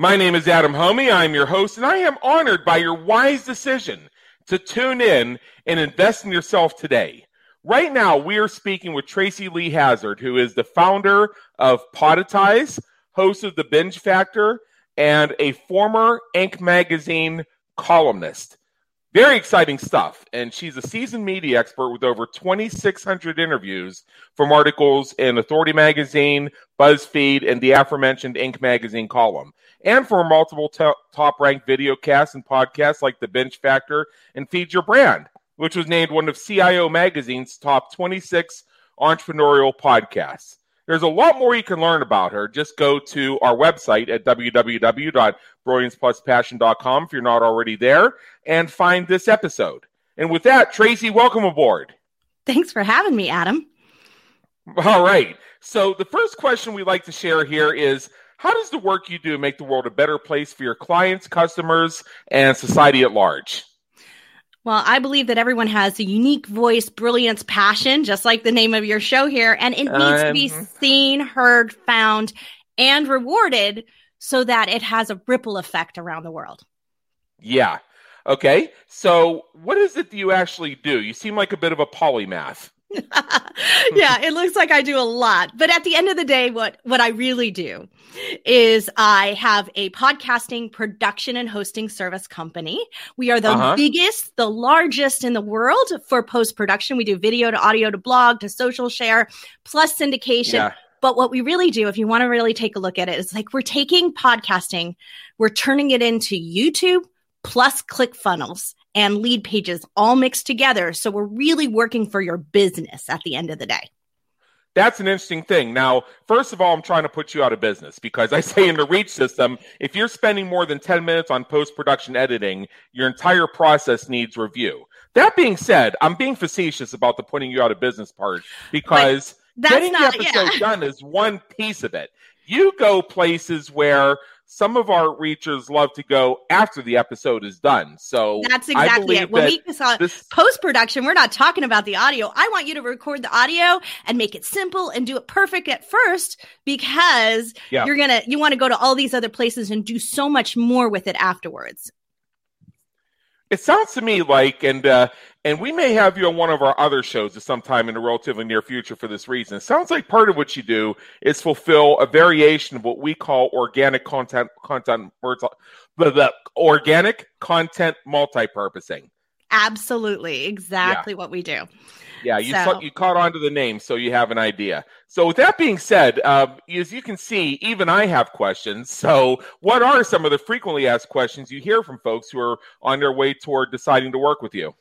My name is Adam Hommey. I'm your host, and I am honored by your wise decision to tune in and invest in yourself today. Right now, we are speaking with Tracy Lee Hazzard, who is the founder of Podetize, host of The Binge Factor, and a former Inc. magazine columnist. Very exciting stuff. And she's a seasoned media expert with over 2,600 interviews from articles in Authority Magazine, BuzzFeed, and the aforementioned Inc. magazine column and for multiple t- top ranked video casts and podcasts like The Binge Factor and Feed Your Brand, which was named one of CIO Magazine's top 26 entrepreneurial podcasts. There's a lot more you can learn about her. Just go to our website at www.brilliancepluspassion.com if you're not already there and find this episode. And with that, Tracy, welcome aboard. Thanks for having me, Adam. All right. So, the first question we like to share here is how does the work you do make the world a better place for your clients, customers, and society at large? Well, I believe that everyone has a unique voice, brilliance, passion, just like the name of your show here, and it needs um, to be seen, heard, found, and rewarded so that it has a ripple effect around the world. Yeah. Okay. So, what is it that you actually do? You seem like a bit of a polymath. yeah, it looks like I do a lot. But at the end of the day, what what I really do is I have a podcasting production and hosting service company. We are the uh-huh. biggest, the largest in the world for post production. We do video to audio to blog to social share plus syndication. Yeah. But what we really do, if you want to really take a look at it, is like we're taking podcasting, we're turning it into YouTube plus ClickFunnels and lead pages all mixed together. So we're really working for your business at the end of the day. That's an interesting thing. Now, first of all, I'm trying to put you out of business because I say in the Reach system, if you're spending more than 10 minutes on post production editing, your entire process needs review. That being said, I'm being facetious about the putting you out of business part because getting not, the episode yeah. done is one piece of it. You go places where some of our reachers love to go after the episode is done. So that's exactly it. When we saw this... post production, we're not talking about the audio. I want you to record the audio and make it simple and do it perfect at first because yeah. you're gonna you want to go to all these other places and do so much more with it afterwards. It sounds to me like, and uh, and we may have you on one of our other shows at some time in the relatively near future for this reason. It sounds like part of what you do is fulfill a variation of what we call organic content content words the organic content multi-purposing. Absolutely, exactly yeah. what we do. Yeah, you so. saw, you caught on to the name, so you have an idea. So, with that being said, uh, as you can see, even I have questions. So, what are some of the frequently asked questions you hear from folks who are on their way toward deciding to work with you?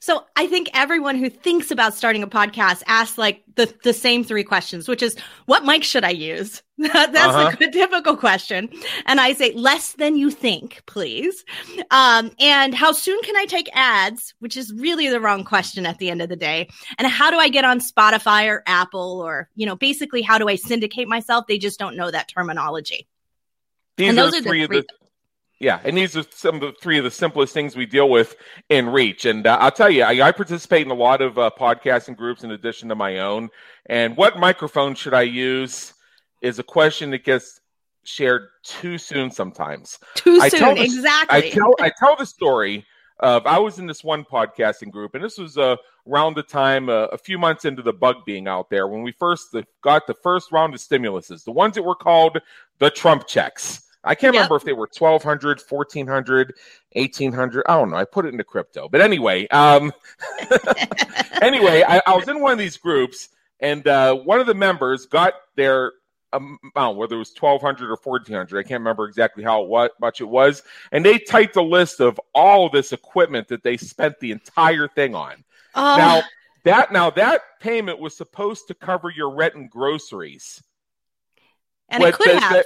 So I think everyone who thinks about starting a podcast asks like the, the same three questions, which is what mic should I use? That's uh-huh. a typical question. And I say less than you think, please. Um, and how soon can I take ads? Which is really the wrong question at the end of the day. And how do I get on Spotify or Apple or, you know, basically how do I syndicate myself? They just don't know that terminology. These and those are, three, the three of the Yeah, and these are some of the three of the simplest things we deal with in Reach. And uh, I'll tell you, I, I, participate in a lot of uh, podcasting groups in addition to my own. And what microphone should I use is a question that gets shared too soon sometimes. Too I soon, the, exactly. I tell I tell the story of I was in this one podcasting group, and this was uh, around the time uh, a few months into the bug being out there when we first got the first round of stimuluses, the ones that were called the Trump checks. I can't yep. remember if they were 1200, 1400, 1800. I don't know. I put it into crypto. But anyway, um, anyway, I, I, was in one of these groups and uh, one of the members got their amount, whether it was 1200 or 1400. I can't remember exactly how what much it was. And they typed a list of all of this equipment that they spent the entire thing on. Oh. Now, that now that payment was supposed to cover your rent and groceries and it could have.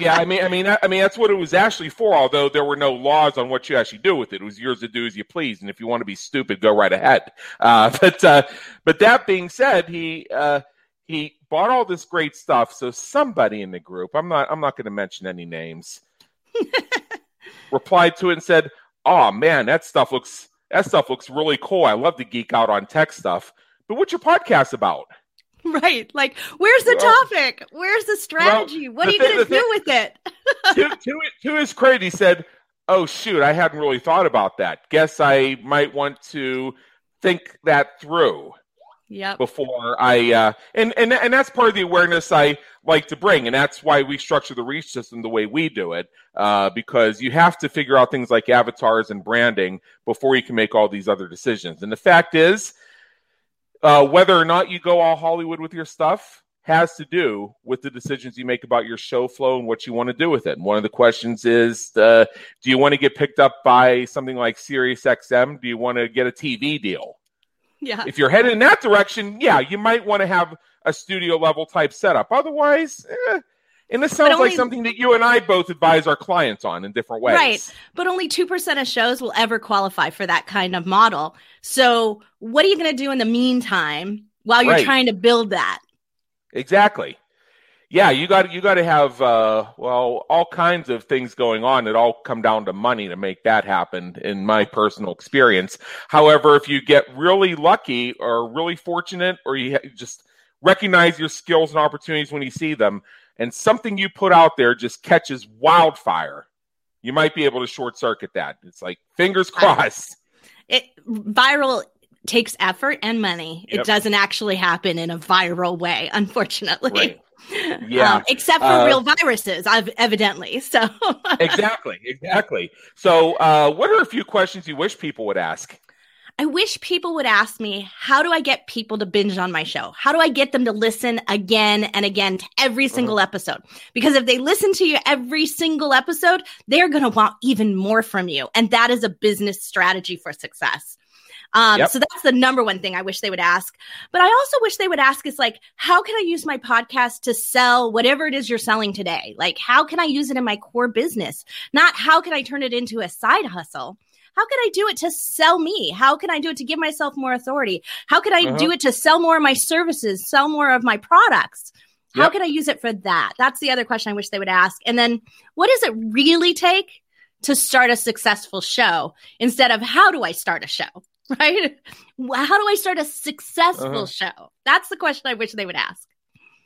yeah, I mean, I mean, I mean, that's what it was actually for. Although there were no laws on what you actually do with it, it was yours to do as you please. And if you want to be stupid, go right ahead. Uh, but uh, but that being said, he uh, he bought all this great stuff. So somebody in the group, I'm not I'm not going to mention any names, replied to it and said, "Oh man, that stuff looks that stuff looks really cool. I love to geek out on tech stuff. But what's your podcast about?" Right. Like, where's the well, topic? Where's the strategy? Well, what are you going to do with it? to, to, to his credit, he said, Oh, shoot, I hadn't really thought about that. Guess I might want to think that through. Yep. Before I uh, and and and that's part of the awareness I like to bring, and that's why we structure the reach system the way we do it, uh, because you have to figure out things like avatars and branding before you can make all these other decisions. And the fact is, uh, whether or not you go all Hollywood with your stuff has to do with the decisions you make about your show flow and what you want to do with it. And one of the questions is uh, do you want to get picked up by something like Sirius XM? Do you want to get a TV deal? Yeah. If you're headed in that direction, yeah, you might want to have a studio level type setup. Otherwise, eh, and this sounds only, like something that you and I both advise our clients on in different ways. Right. But only 2% of shows will ever qualify for that kind of model. So, what are you going to do in the meantime while you're right. trying to build that? Exactly. Yeah, you got you got to have uh, well all kinds of things going on that all come down to money to make that happen. In my personal experience, however, if you get really lucky or really fortunate, or you just recognize your skills and opportunities when you see them, and something you put out there just catches wildfire, you might be able to short circuit that. It's like fingers crossed. It viral takes effort and money. Yep. It doesn't actually happen in a viral way, unfortunately. Right. Yeah. Um, except for uh, real viruses, I've evidently. So exactly, exactly. So, uh, what are a few questions you wish people would ask? I wish people would ask me, how do I get people to binge on my show? How do I get them to listen again and again to every uh-huh. single episode? Because if they listen to you every single episode, they're going to want even more from you. And that is a business strategy for success. Um, yep. So that's the number one thing I wish they would ask. But I also wish they would ask is like, how can I use my podcast to sell whatever it is you're selling today? Like, how can I use it in my core business? Not how can I turn it into a side hustle? How can I do it to sell me? How can I do it to give myself more authority? How can I uh-huh. do it to sell more of my services, sell more of my products? How yep. can I use it for that? That's the other question I wish they would ask. And then what does it really take to start a successful show instead of how do I start a show? Right? How do I start a successful uh-huh. show? That's the question I wish they would ask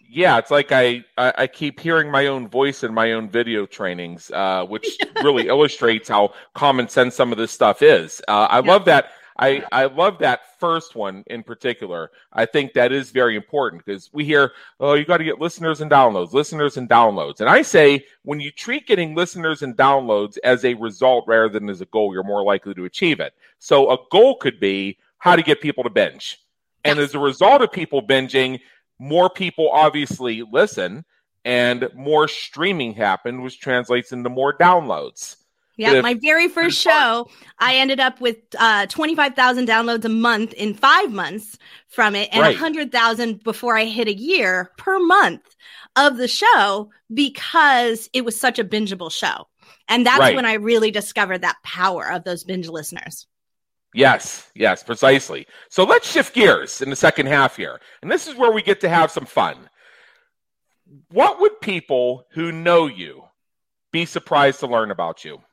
yeah, it's like I, I, I keep hearing my own voice in my own video trainings, uh, which really illustrates how common sense some of this stuff is. Uh, I yeah. love that. I, I love that first one in particular. I think that is very important because we hear, oh, you got to get listeners and downloads, listeners and downloads. And I say, when you treat getting listeners and downloads as a result rather than as a goal, you're more likely to achieve it. So a goal could be how to get people to binge. And as a result of people binging, more people obviously listen and more streaming happened, which translates into more downloads. Yeah, my very first show, I ended up with uh, 25,000 downloads a month in five months from it and right. 100,000 before I hit a year per month of the show because it was such a bingeable show. And that's right. when I really discovered that power of those binge listeners. Yes, yes, precisely. So let's shift gears in the second half here. And this is where we get to have some fun. What would people who know you be surprised to learn about you?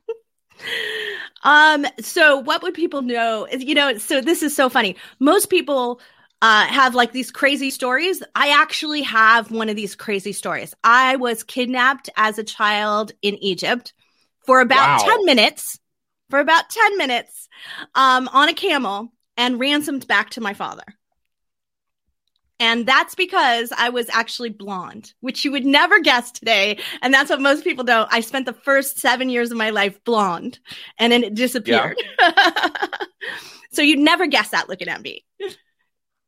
Um, so what would people know? You know, so this is so funny. Most people uh, have like these crazy stories. I actually have one of these crazy stories. I was kidnapped as a child in Egypt for about wow. 10 minutes, for about 10 minutes um, on a camel and ransomed back to my father. And that's because I was actually blonde, which you would never guess today. And that's what most people don't. I spent the first seven years of my life blonde and then it disappeared. Yeah. so you'd never guess that looking at me.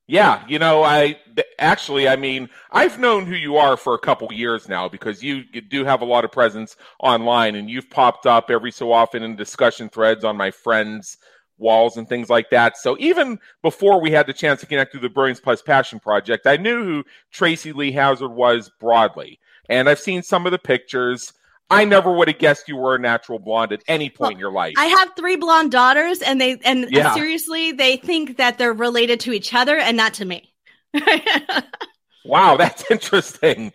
Yeah, you know, I actually, I mean, I've known who you are for a couple years now because you, you, do have a lot of presence online and you've popped up every so often in discussion threads on my friends' walls and things like that. So even before we had the chance to connect through the Brilliance Plus Passion Project, I knew who Tracy Lee Hazzard was broadly. And I've seen some of the pictures. I never would have guessed you were a natural blonde at any point well, in your life. I have three blonde daughters, and they and yeah. seriously, they think that they're related to each other and not to me. wow, that's interesting.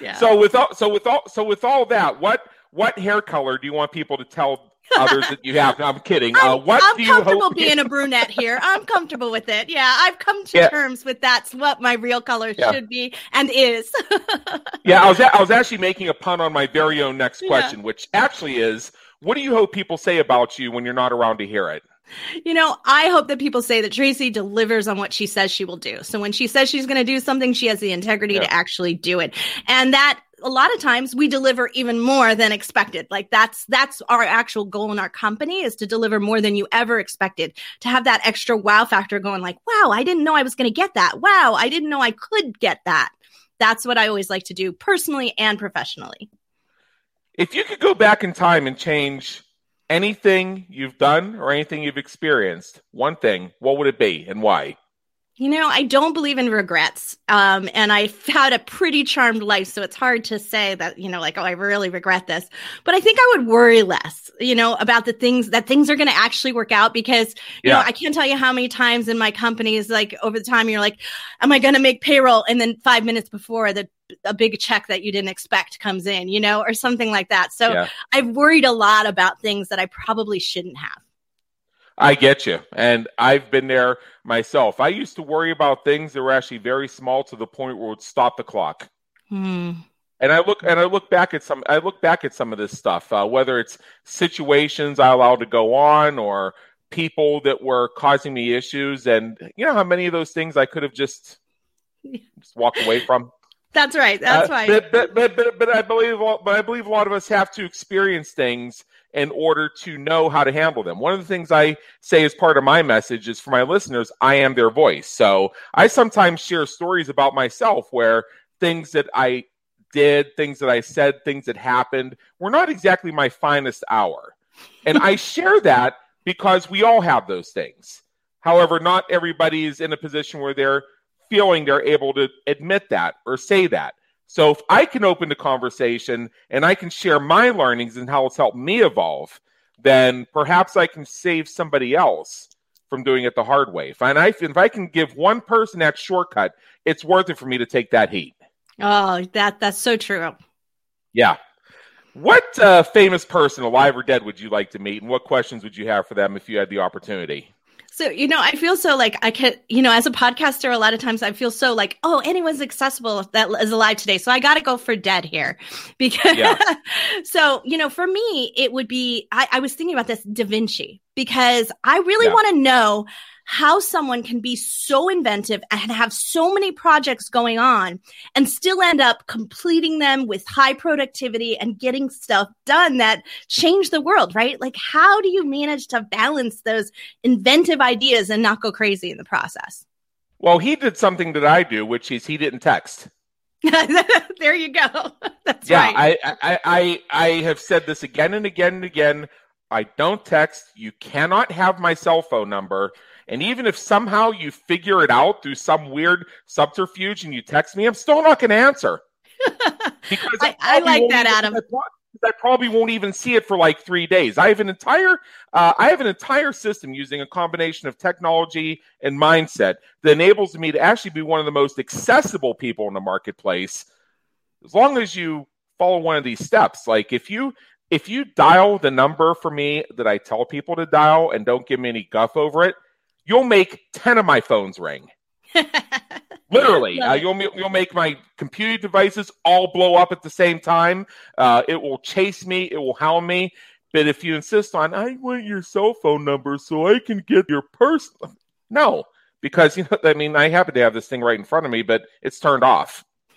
Yeah. So with all, so with all so with all that, what what hair color do you want people to tell others that you have. No, I'm kidding. I'm, uh, what I'm comfortable hope- being a brunette here. I'm comfortable with it. Yeah, I've come to yeah. terms with that's what my real color yeah. should be and is. yeah, I was I was actually making a pun on my very own next question, yeah. which actually is, what do you hope people say about you when you're not around to hear it? You know, I hope that people say that Tracy delivers on what she says she will do. So when she says she's going to do something, she has the integrity to actually do it. And that a lot of times we deliver even more than expected. Like that's that's our actual goal in our company is to deliver more than you ever expected. To have that extra wow factor going like, "Wow, I didn't know I was going to get that. Wow, I didn't know I could get that." That's what I always like to do personally and professionally. If you could go back in time and change anything you've done or anything you've experienced, one thing, what would it be and why? You know, I don't believe in regrets. Um, and I've had a pretty charmed life, so it's hard to say that, you know, like, oh, I really regret this. But I think I would worry less, you know, about the things that things are going to actually work out because, you yeah. know, I can't tell you how many times in my companies, like over the time, you're like, am I going to make payroll? And then five minutes before the a big check that you didn't expect comes in, you know, or something like that. So yeah. I've worried a lot about things that I probably shouldn't have. I get you. And I've been there myself. I used to worry about things that were actually very small to the point where it would stop the clock. Hmm. And I look and I look back at some I look back at some of this stuff, uh, whether it's situations I allowed to go on or people that were causing me issues, and you know how many of those things I could have just just walked away from. That's right. That's uh, right. But, but, but, but, but I believe but I believe a lot of us have to experience things in order to know how to handle them. One of the things I say as part of my message is for my listeners, I am their voice. So I sometimes share stories about myself where things that I did, things that I said, things that happened were not exactly my finest hour. And I share that because we all have those things. However, not everybody is in a position where they're feeling they're able to admit that or say that. So if I can open the conversation and I can share my learnings and how it's helped me evolve, then perhaps I can save somebody else from doing it the hard way. If I, if I can give one person that shortcut, it's worth it for me to take that heat. Oh, that that's so true. Yeah. What uh, famous person, alive or dead, would you like to meet, and what questions would you have for them if you had the opportunity? So, you know, I feel so like I can, you know, as a podcaster, a lot of times I feel so like, oh, anyone's accessible that is alive today. So I got to go for dead here because, yeah. so, you know, for me, it would be, I, I was thinking about this Da Vinci because I really yeah. want to know how someone can be so inventive and have so many projects going on and still end up completing them with high productivity and getting stuff done that change the world, right? Like, how do you manage to balance those inventive ideas and not go crazy in the process? Well, he did something that I do, which is he didn't text. there you go. That's yeah, right. I, I, I, I have said this again and again and again. I don't text. You cannot have my cell phone number. And even if somehow you figure it out through some weird subterfuge and you text me, I'm still not going to answer. Because I, I like that, Adam. I probably won't even see it for like three days. I have an entire, uh, I have an entire system using a combination of technology and mindset that enables me to actually be one of the most accessible people in the marketplace. As long as you follow one of these steps, like if you if you dial the number for me that I tell people to dial and don't give me any guff over it, you'll make 10 of my phones ring. Literally, uh, you'll you'll make my computer devices all blow up at the same time. Uh, it will chase me. It will hound me. But if you insist on, I want your cell phone number so I can get your personal. No, because you know, I mean, I happen to have this thing right in front of me, but it's turned off.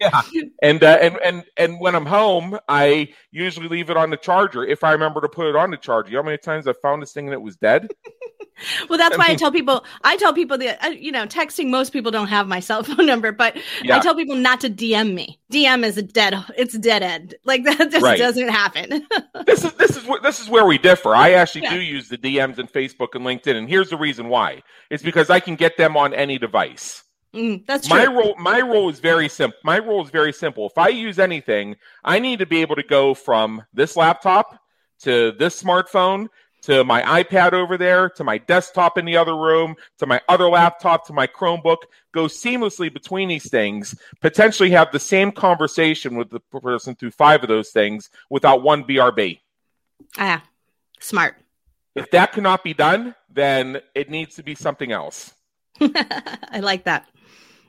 yeah, and uh, and and and when I'm home, I usually leave it on the charger if I remember to put it on the charger. You know how many times I found this thing and it was dead? well, that's why I tell people. I tell people that uh, you know, texting. Most people don't have my cell phone number, but yeah. I tell people not to DM me. DM is a dead. It's dead end. Like that just right. doesn't happen. this is this is what this is where we differ. I actually yeah. do use the DMs in Facebook and LinkedIn, and here's the reason why. It's because I can get them on any device. Mm, that's true. My role, my role is very simple. My role is very simple. If I use anything, I need to be able to go from this laptop to this smartphone to my iPad over there to my desktop in the other room to my other laptop to my Chromebook. Go seamlessly between these things. Potentially have the same conversation with the person through five of those things without one BRB. Ah, smart. If that cannot be done, then it needs to be something else. I like that.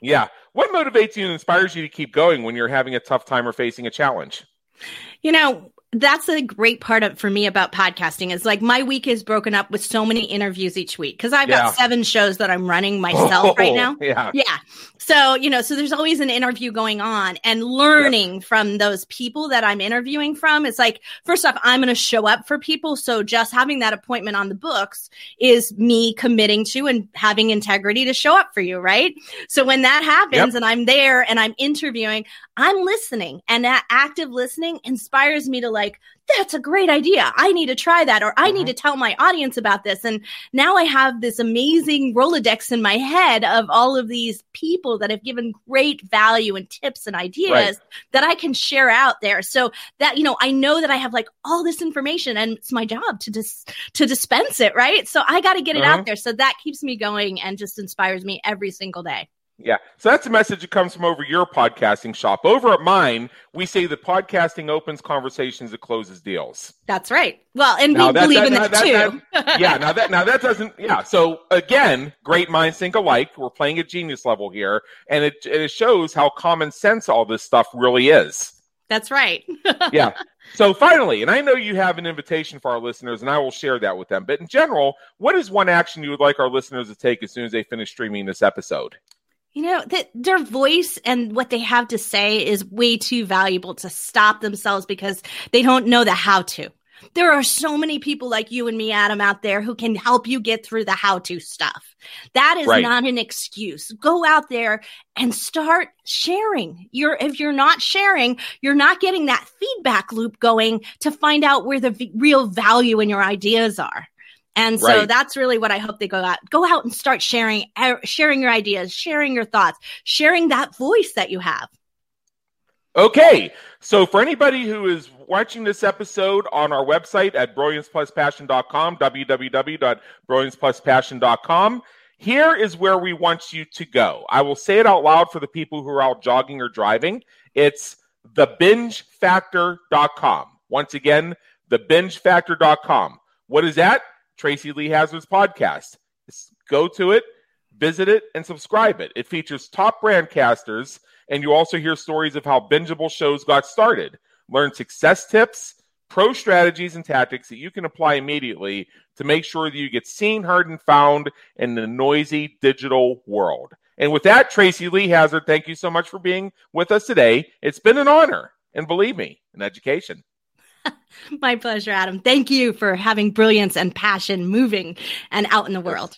Yeah. What motivates you and inspires you to keep going when you're having a tough time or facing a challenge? You know, that's a great part of for me about podcasting is like my week is broken up with so many interviews each week because I've yeah. got seven shows that I'm running myself oh, right now. Yeah. Yeah. So, you know, so there's always an interview going on and learning yep. from those people that I'm interviewing from. It's like, first off, I'm going to show up for people. So just having that appointment on the books is me committing to and having integrity to show up for you. Right. So when that happens yep. and I'm there and I'm interviewing, I'm listening and that active listening inspires me to like, that's a great idea. I need to try that, or I mm-hmm. need to tell my audience about this. And now I have this amazing Rolodex in my head of all of these people that have given great value and tips and ideas right. that I can share out there. So that, you know, I know that I have like all this information and it's my job to dis- to dispense it, right? So I got to get it mm-hmm. out there. So that keeps me going and just inspires me every single day. Yeah. So that's a message that comes from over your podcasting shop. Over at mine, we say that podcasting opens conversations, it closes deals. That's right. Well, and now we that, believe that, in that, that too. yeah. Now that now that doesn't. Yeah. So again, great minds think alike. We're playing at genius level here, and it it shows how common sense all this stuff really is. That's right. yeah. So finally, and I know you have an invitation for our listeners, and I will share that with them. But in general, what is one action you would like our listeners to take as soon as they finish streaming this episode? You know, that their voice and what they have to say is way too valuable to stop themselves because they don't know the how to. There are so many people like you and me, Adam, out there who can help you get through the how to stuff. That is right. not an excuse. Go out there and start sharing. You're, if you're not sharing, you're not getting that feedback loop going to find out where the v- real value in your ideas are. And so right. that's really what I hope they go out, go out and start sharing, sharing your ideas, sharing your thoughts, sharing that voice that you have. Okay. So for anybody who is watching this episode on our website at brilliancepluspassion.com, www.brilliancepluspassion.com, here is where we want you to go. I will say it out loud for the people who are out jogging or driving. It's thebingefactor.com. Once again, thebingefactor.com. What is that? Tracy Lee Hazzard's podcast. Go to it, visit it, and subscribe it. It features top brandcasters, and you also hear stories of how bingeable shows got started. Learn success tips, pro strategies, and tactics that you can apply immediately to make sure that you get seen, heard, and found in the noisy digital world. And with that, Tracy Lee Hazzard, thank you so much for being with us today. It's been an honor, and believe me, an education. My pleasure, Adam. Thank you for having brilliance and passion moving and out in the world.